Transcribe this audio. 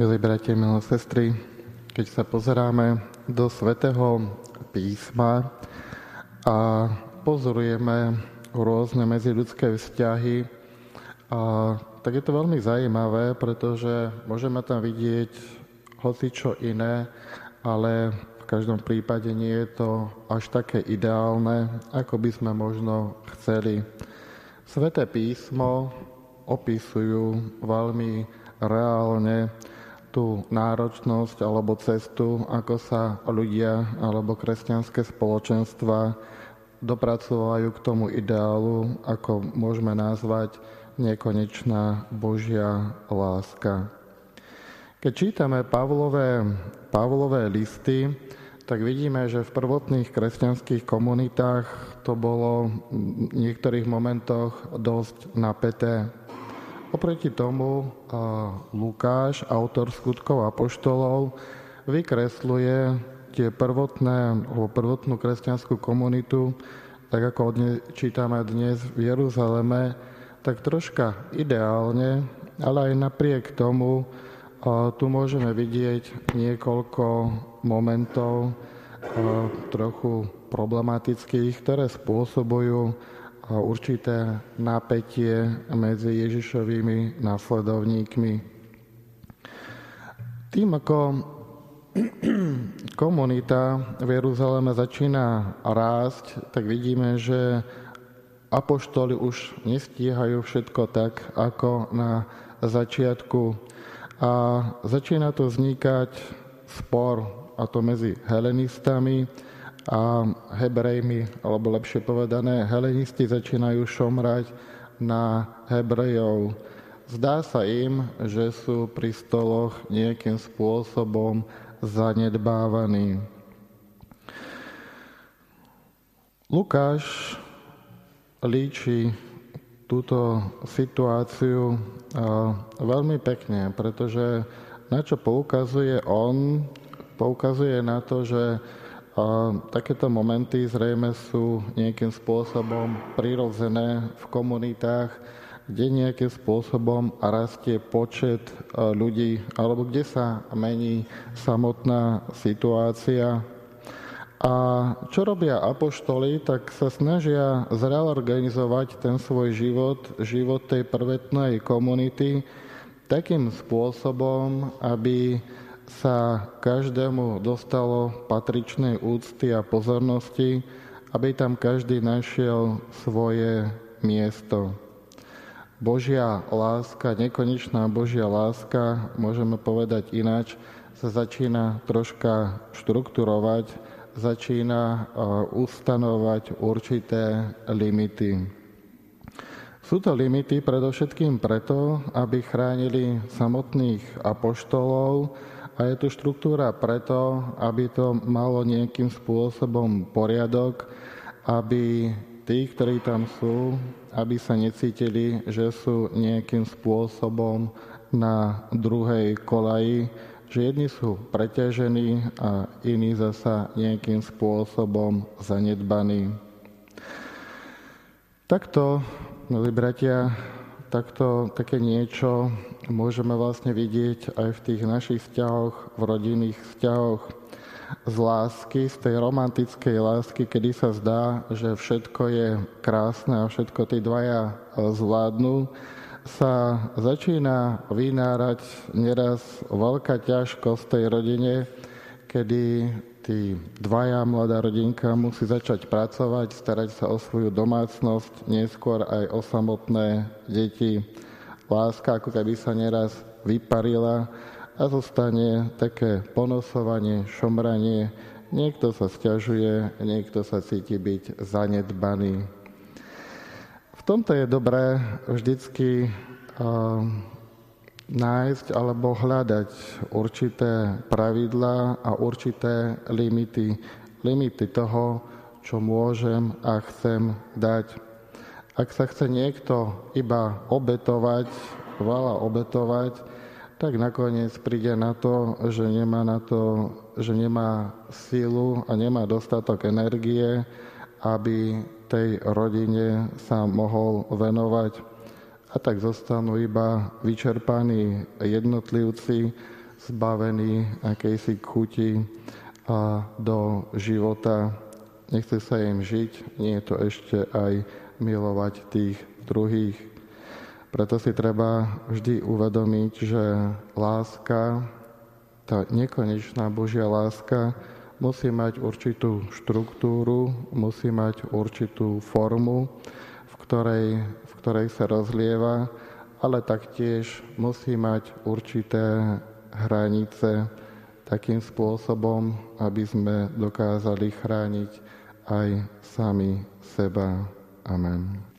Milí bratia, milé sestry, keď sa pozeráme do svätého písma a pozorujeme rôzne medziľudské vzťahy, a, tak je to veľmi zaujímavé, pretože môžeme tam vidieť hoci čo iné, ale v každom prípade nie je to až také ideálne, ako by sme možno chceli. Sveté písmo opisujú veľmi reálne tú náročnosť alebo cestu, ako sa ľudia alebo kresťanské spoločenstva dopracovajú k tomu ideálu, ako môžeme nazvať nekonečná Božia láska. Keď čítame Pavlové, Pavlové listy, tak vidíme, že v prvotných kresťanských komunitách to bolo v niektorých momentoch dosť napäté. Oproti tomu Lukáš, autor skutkov a poštolov, vykresluje tie prvotné, prvotnú kresťanskú komunitu, tak ako čítame dnes v Jeruzaleme, tak troška ideálne, ale aj napriek tomu tu môžeme vidieť niekoľko momentov trochu problematických, ktoré spôsobujú určité napätie medzi Ježišovými následovníkmi. Tým, ako komunita v Jeruzaleme začína rásť, tak vidíme, že apoštoli už nestíhajú všetko tak, ako na začiatku. A začína to vznikať spor, a to medzi helenistami, a Hebrejmi, alebo lepšie povedané, helenisti začínajú šomrať na Hebrejov. Zdá sa im, že sú pri stoloch nejakým spôsobom zanedbávaní. Lukáš líči túto situáciu veľmi pekne, pretože na čo poukazuje on, poukazuje na to, že a takéto momenty zrejme sú nejakým spôsobom prirodzené v komunitách, kde nejakým spôsobom rastie počet e, ľudí, alebo kde sa mení samotná situácia. A čo robia apoštoli, tak sa snažia zreorganizovať ten svoj život, život tej prvetnej komunity, takým spôsobom, aby sa každému dostalo patričnej úcty a pozornosti, aby tam každý našiel svoje miesto. Božia láska, nekonečná Božia láska, môžeme povedať ináč, sa začína troška štrukturovať, začína e, ustanovať určité limity. Sú to limity predovšetkým preto, aby chránili samotných apoštolov, a je tu štruktúra preto, aby to malo nejakým spôsobom poriadok, aby tí, ktorí tam sú, aby sa necítili, že sú nejakým spôsobom na druhej kolaji, že jedni sú preťažení a iní zasa nejakým spôsobom zanedbaní. Takto, milí bratia, takto také niečo môžeme vlastne vidieť aj v tých našich vzťahoch, v rodinných vzťahoch. Z lásky, z tej romantickej lásky, kedy sa zdá, že všetko je krásne a všetko tí dvaja zvládnu, sa začína vynárať neraz veľká ťažkosť tej rodine, kedy tí dvaja mladá rodinka musí začať pracovať, starať sa o svoju domácnosť, neskôr aj o samotné deti láska ako keby sa neraz vyparila a zostane také ponosovanie, šomranie. Niekto sa stiažuje, niekto sa cíti byť zanedbaný. V tomto je dobré vždycky uh, nájsť alebo hľadať určité pravidlá a určité limity. Limity toho, čo môžem a chcem dať ak sa chce niekto iba obetovať, veľa obetovať, tak nakoniec príde na to, že nemá, na to, že nemá sílu a nemá dostatok energie, aby tej rodine sa mohol venovať. A tak zostanú iba vyčerpaní jednotlivci, zbavení akejsi chuti a do života. Nechce sa im žiť, nie je to ešte aj milovať tých druhých. Preto si treba vždy uvedomiť, že láska, tá nekonečná Božia láska, musí mať určitú štruktúru, musí mať určitú formu, ktorej, v ktorej sa rozlieva, ale taktiež musí mať určité hranice takým spôsobom, aby sme dokázali chrániť aj sami seba. Amen.